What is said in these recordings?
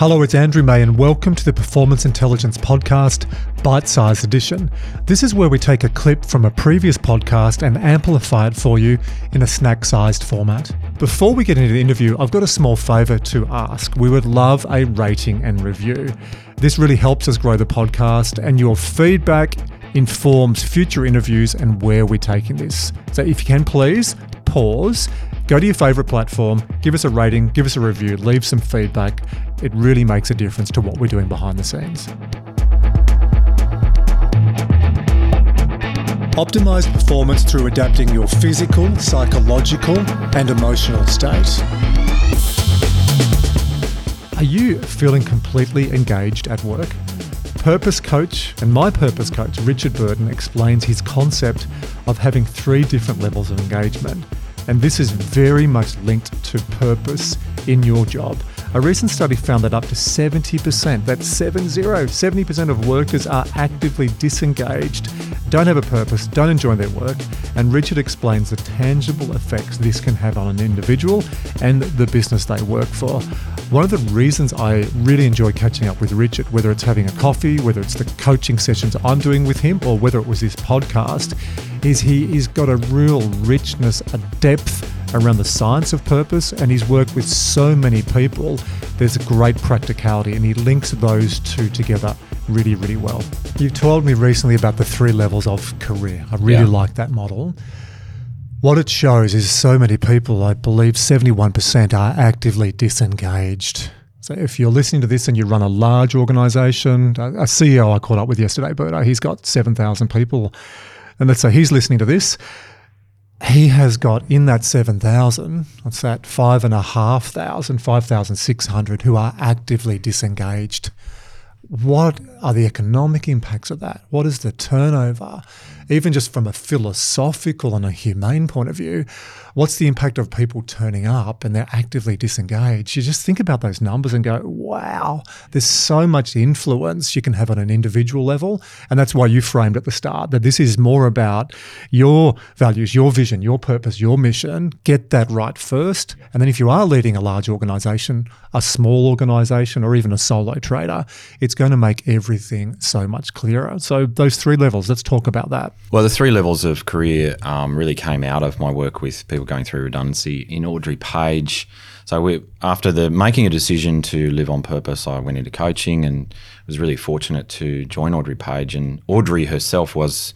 Hello, it's Andrew May, and welcome to the Performance Intelligence Podcast, Bite Size Edition. This is where we take a clip from a previous podcast and amplify it for you in a snack sized format. Before we get into the interview, I've got a small favour to ask. We would love a rating and review. This really helps us grow the podcast, and your feedback informs future interviews and where we're taking this. So if you can, please pause Go to your favourite platform, give us a rating, give us a review, leave some feedback. It really makes a difference to what we're doing behind the scenes. Optimize performance through adapting your physical, psychological, and emotional state. Are you feeling completely engaged at work? Purpose coach and my purpose coach, Richard Burton, explains his concept of having three different levels of engagement and this is very much linked to purpose in your job. A recent study found that up to 70%, that's 70, 70% of workers are actively disengaged, don't have a purpose, don't enjoy their work. And Richard explains the tangible effects this can have on an individual and the business they work for. One of the reasons I really enjoy catching up with Richard, whether it's having a coffee, whether it's the coaching sessions I'm doing with him, or whether it was this podcast, is he's got a real richness, a depth around the science of purpose, and he's worked with so many people. There's a great practicality, and he links those two together really, really well. You've told me recently about the three levels of career. I really yeah. like that model. What it shows is so many people, I believe 71%, are actively disengaged. So if you're listening to this and you run a large organization, a CEO I caught up with yesterday, but uh, he's got 7,000 people and let's say he's listening to this, he has got in that 7,000, what's that, 5,500, 5,600 who are actively disengaged. What are the economic impacts of that? What is the turnover? even just from a philosophical and a humane point of view, what's the impact of people turning up and they're actively disengaged? You just think about those numbers and go, wow, there's so much influence you can have on an individual level. And that's why you framed at the start that this is more about your values, your vision, your purpose, your mission. Get that right first. And then if you are leading a large organization, a small organization, or even a solo trader, it's going to make everything so much clearer. So, those three levels, let's talk about that. Well, the three levels of career um, really came out of my work with people going through redundancy. In Audrey Page, so we, after the making a decision to live on purpose, I went into coaching and was really fortunate to join Audrey Page. And Audrey herself was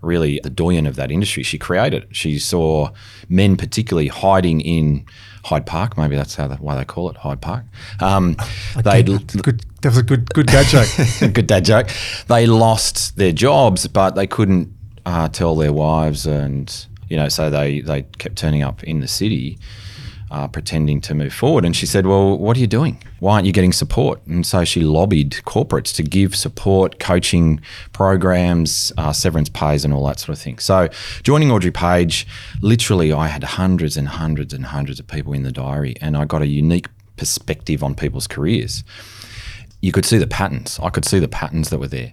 really the doyen of that industry. She created. She saw men, particularly hiding in Hyde Park. Maybe that's how the, why they call it Hyde Park. Um, they good. That was a good good dad joke. good dad joke. They lost their jobs, but they couldn't uh, tell their wives, and you know, so they they kept turning up in the city. Uh, pretending to move forward. And she said, Well, what are you doing? Why aren't you getting support? And so she lobbied corporates to give support, coaching programs, uh, severance pays, and all that sort of thing. So joining Audrey Page, literally, I had hundreds and hundreds and hundreds of people in the diary, and I got a unique perspective on people's careers. You could see the patterns. I could see the patterns that were there.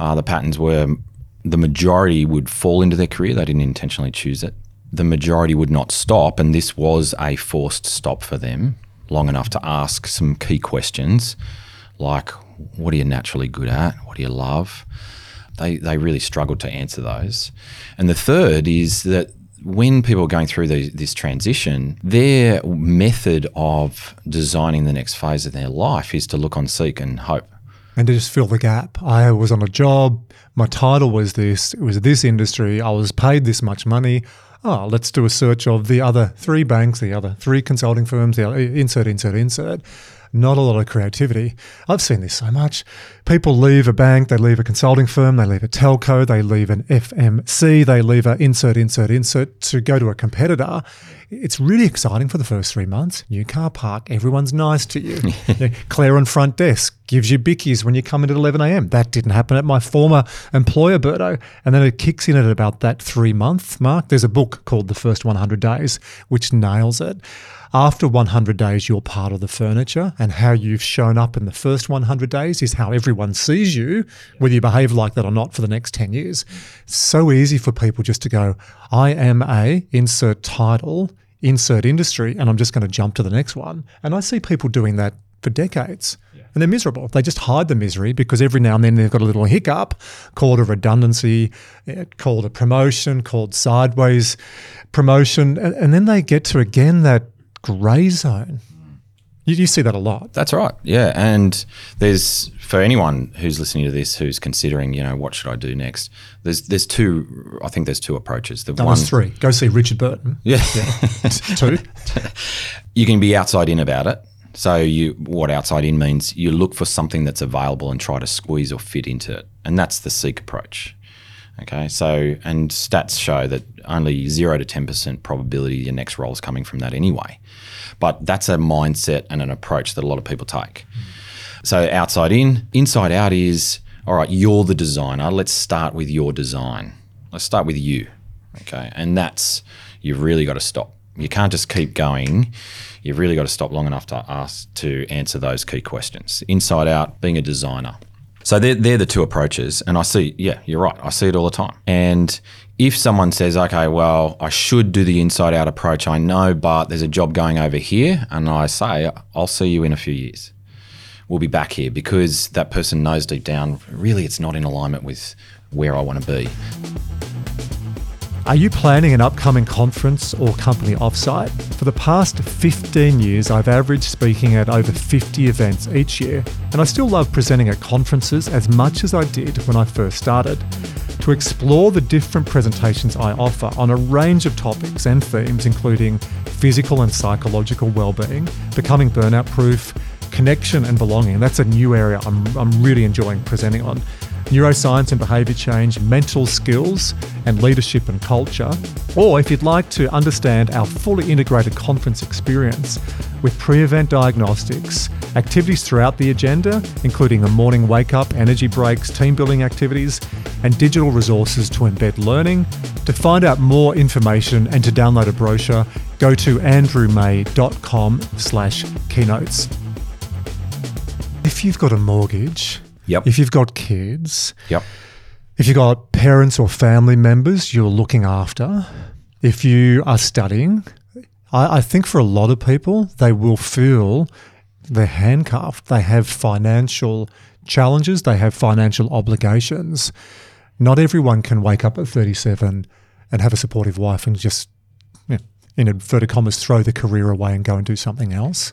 Uh, the patterns were the majority would fall into their career. They didn't intentionally choose it. The majority would not stop, and this was a forced stop for them long enough to ask some key questions like, what are you naturally good at? What do you love? They, they really struggled to answer those. And the third is that when people are going through the, this transition, their method of designing the next phase of their life is to look on, seek, and hope and to just fill the gap. I was on a job, my title was this, it was this industry, I was paid this much money. Oh, let's do a search of the other three banks, the other three consulting firms, the insert, insert, insert not a lot of creativity. I've seen this so much. People leave a bank, they leave a consulting firm, they leave a telco, they leave an FMC, they leave a insert, insert, insert to go to a competitor. It's really exciting for the first three months. New car park, everyone's nice to you. Claire on front desk gives you bickies when you come in at 11 a.m. That didn't happen at my former employer, Berto. And then it kicks in at about that three month mark. There's a book called The First 100 Days, which nails it. After 100 days, you're part of the furniture, and how you've shown up in the first 100 days is how everyone sees you, whether you behave like that or not for the next 10 years. So easy for people just to go, I am a insert title, insert industry, and I'm just going to jump to the next one. And I see people doing that for decades. And they're miserable. They just hide the misery because every now and then they've got a little hiccup called a redundancy, eh, called a promotion, called sideways promotion. And, and then they get to again that grey zone. You, you see that a lot. That's right. Yeah. And there's, for anyone who's listening to this who's considering, you know, what should I do next? There's there's two, I think there's two approaches. The No, there's three. Go see Richard Burton. Yeah. Two. you can be outside in about it. So you what outside in means you look for something that's available and try to squeeze or fit into it. And that's the seek approach. Okay. So and stats show that only zero to ten percent probability your next role is coming from that anyway. But that's a mindset and an approach that a lot of people take. So outside in, inside out is all right, you're the designer. Let's start with your design. Let's start with you. Okay. And that's you've really got to stop. You can't just keep going you've really got to stop long enough to ask to answer those key questions. Inside out, being a designer. So they're, they're the two approaches. And I see, yeah, you're right. I see it all the time. And if someone says, okay, well, I should do the inside out approach, I know, but there's a job going over here. And I say, I'll see you in a few years. We'll be back here because that person knows deep down, really, it's not in alignment with where I want to be. Are you planning an upcoming conference or company offsite? For the past 15 years, I've averaged speaking at over 50 events each year, and I still love presenting at conferences as much as I did when I first started. To explore the different presentations I offer on a range of topics and themes, including physical and psychological well-being, becoming burnout proof, connection and belonging. That's a new area I'm, I'm really enjoying presenting on neuroscience and behaviour change, mental skills, and leadership and culture. Or if you'd like to understand our fully integrated conference experience with pre event diagnostics, activities throughout the agenda, including a morning wake up, energy breaks, team building activities, and digital resources to embed learning. To find out more information and to download a brochure, go to andrewmay.com slash keynotes. If you've got a mortgage, Yep. if you've got kids, Yep. if you've got parents or family members you're looking after, if you are studying, I, I think for a lot of people, they will feel they're handcuffed. They have financial challenges, they have financial obligations. Not everyone can wake up at 37 and have a supportive wife and just, you know, in inverted commas, throw the career away and go and do something else.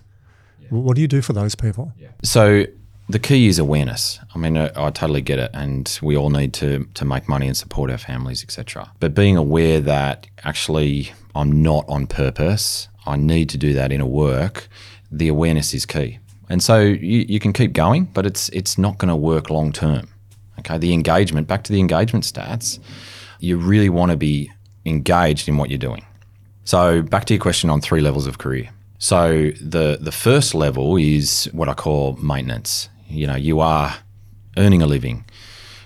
What do you do for those people? So the key is awareness. I mean, I, I, totally get it, and we all need to to make money and support our families, etc. But being aware that actually I'm not on purpose, I need to do that in a work. The awareness is key, and so you, you can keep going, but it's it's not going to work long term. Okay, the engagement. Back to the engagement stats. You really want to be engaged in what you're doing. So back to your question on three levels of career. So the the first level is what I call maintenance you know, you are earning a living.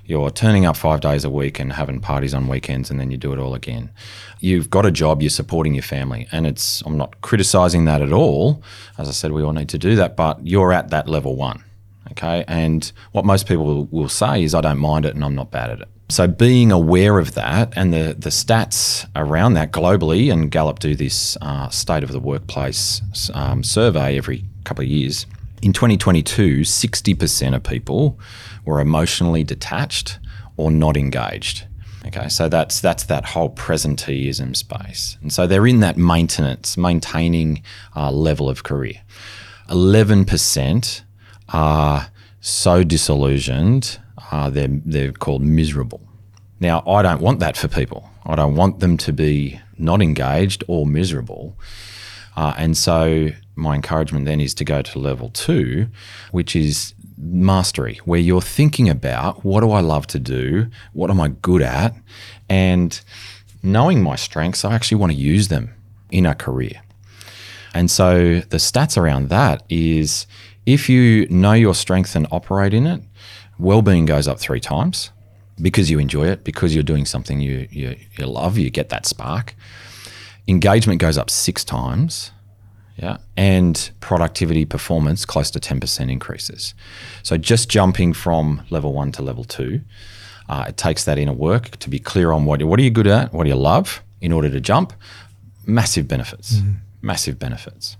You're turning up five days a week and having parties on weekends, and then you do it all again. You've got a job, you're supporting your family, and it's. I'm not criticizing that at all. As I said, we all need to do that, but you're at that level one, okay. And what most people will, say is, "I don't mind it, and I'm not bad at it." So being aware of that and the, the stats around that globally, and Gallup do this uh, state of the workplace um, survey every couple of years, in 2022, 60% of people were emotionally detached or not engaged. Okay, so that's that's that whole presenteeism space, and so they're in that maintenance, maintaining uh, level of career. Eleven percent are so disillusioned, uh, they're they're called miserable. Now, I don't want that for people. I don't want them to be not engaged or miserable. Uh, and so my encouragement then is to go to level two, which is mastery, where you're thinking about what do I love to do? What am I good at? And knowing my strengths, I actually want to use them in a career. And so the stats around that is if you know your strength and operate in it, well-being goes up three times because you enjoy it, because you're doing something you, you, you love, you get that spark engagement goes up six times. Yeah. And productivity performance close to 10% increases. So just jumping from level one to level two, uh, it takes that inner work to be clear on what, what are you good at, what do you love in order to jump. Massive benefits. Mm-hmm. Massive benefits.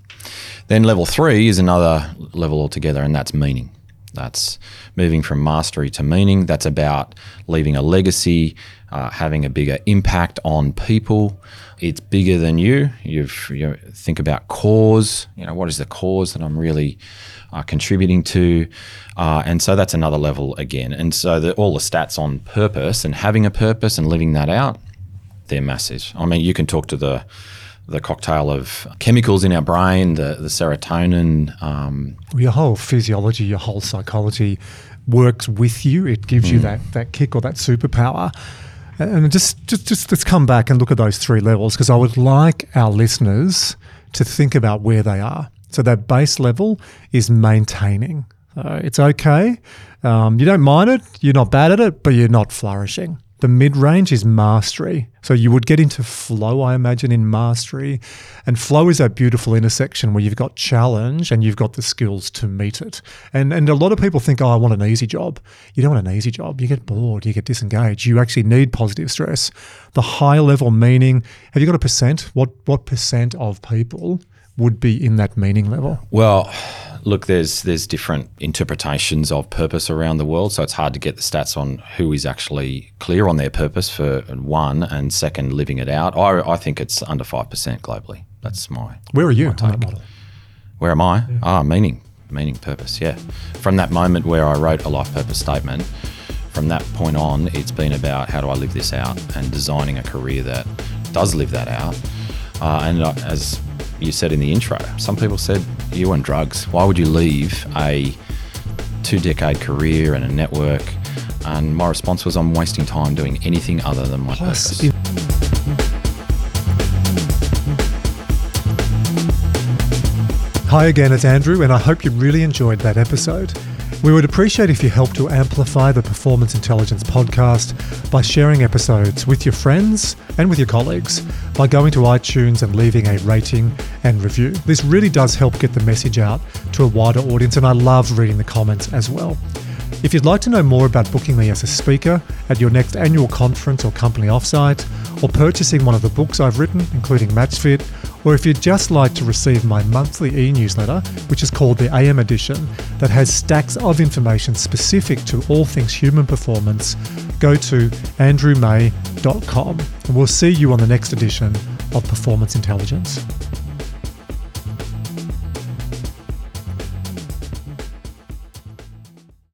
Then level three is another level altogether, and that's meaning. That's moving from mastery to meaning. That's about leaving a legacy, uh, having a bigger impact on people. It's bigger than you. You've, you think about cause. You know, what is the cause that I'm really uh, contributing to? Uh, and so that's another level again. And so the, all the stats on purpose and having a purpose and living that out, they're massive. I mean, you can talk to the the cocktail of chemicals in our brain, the, the serotonin. Um, your whole physiology, your whole psychology works with you. It gives mm. you that, that kick or that superpower. And just, just, just let's come back and look at those three levels because I would like our listeners to think about where they are. So that base level is maintaining. So it's okay. Um, you don't mind it. You're not bad at it, but you're not flourishing. The mid range is mastery. So you would get into flow, I imagine, in mastery. And flow is that beautiful intersection where you've got challenge and you've got the skills to meet it. And and a lot of people think, oh, I want an easy job. You don't want an easy job. You get bored, you get disengaged. You actually need positive stress. The high level meaning, have you got a percent? What what percent of people would be in that meaning level? Well, look, there's there's different interpretations of purpose around the world, so it's hard to get the stats on who is actually clear on their purpose for one, and second, living it out. I, I think it's under five percent globally. That's my where are you on that model? Where am I? Yeah. Ah, meaning, meaning, purpose. Yeah, from that moment where I wrote a life purpose statement. From that point on, it's been about how do I live this out and designing a career that does live that out. Uh, and uh, as you said in the intro. Some people said you on drugs. Why would you leave a two decade career and a network? And my response was, I'm wasting time doing anything other than my Plus, purpose. Hi again, it's Andrew, and I hope you really enjoyed that episode. We would appreciate if you help to amplify the Performance Intelligence podcast by sharing episodes with your friends and with your colleagues by going to iTunes and leaving a rating and review. This really does help get the message out to a wider audience, and I love reading the comments as well. If you'd like to know more about booking me as a speaker at your next annual conference or company offsite, or purchasing one of the books I've written, including MatchFit, or if you'd just like to receive my monthly e newsletter, which is called the AM Edition, that has stacks of information specific to all things human performance, go to andrewmay.com and we'll see you on the next edition of Performance Intelligence.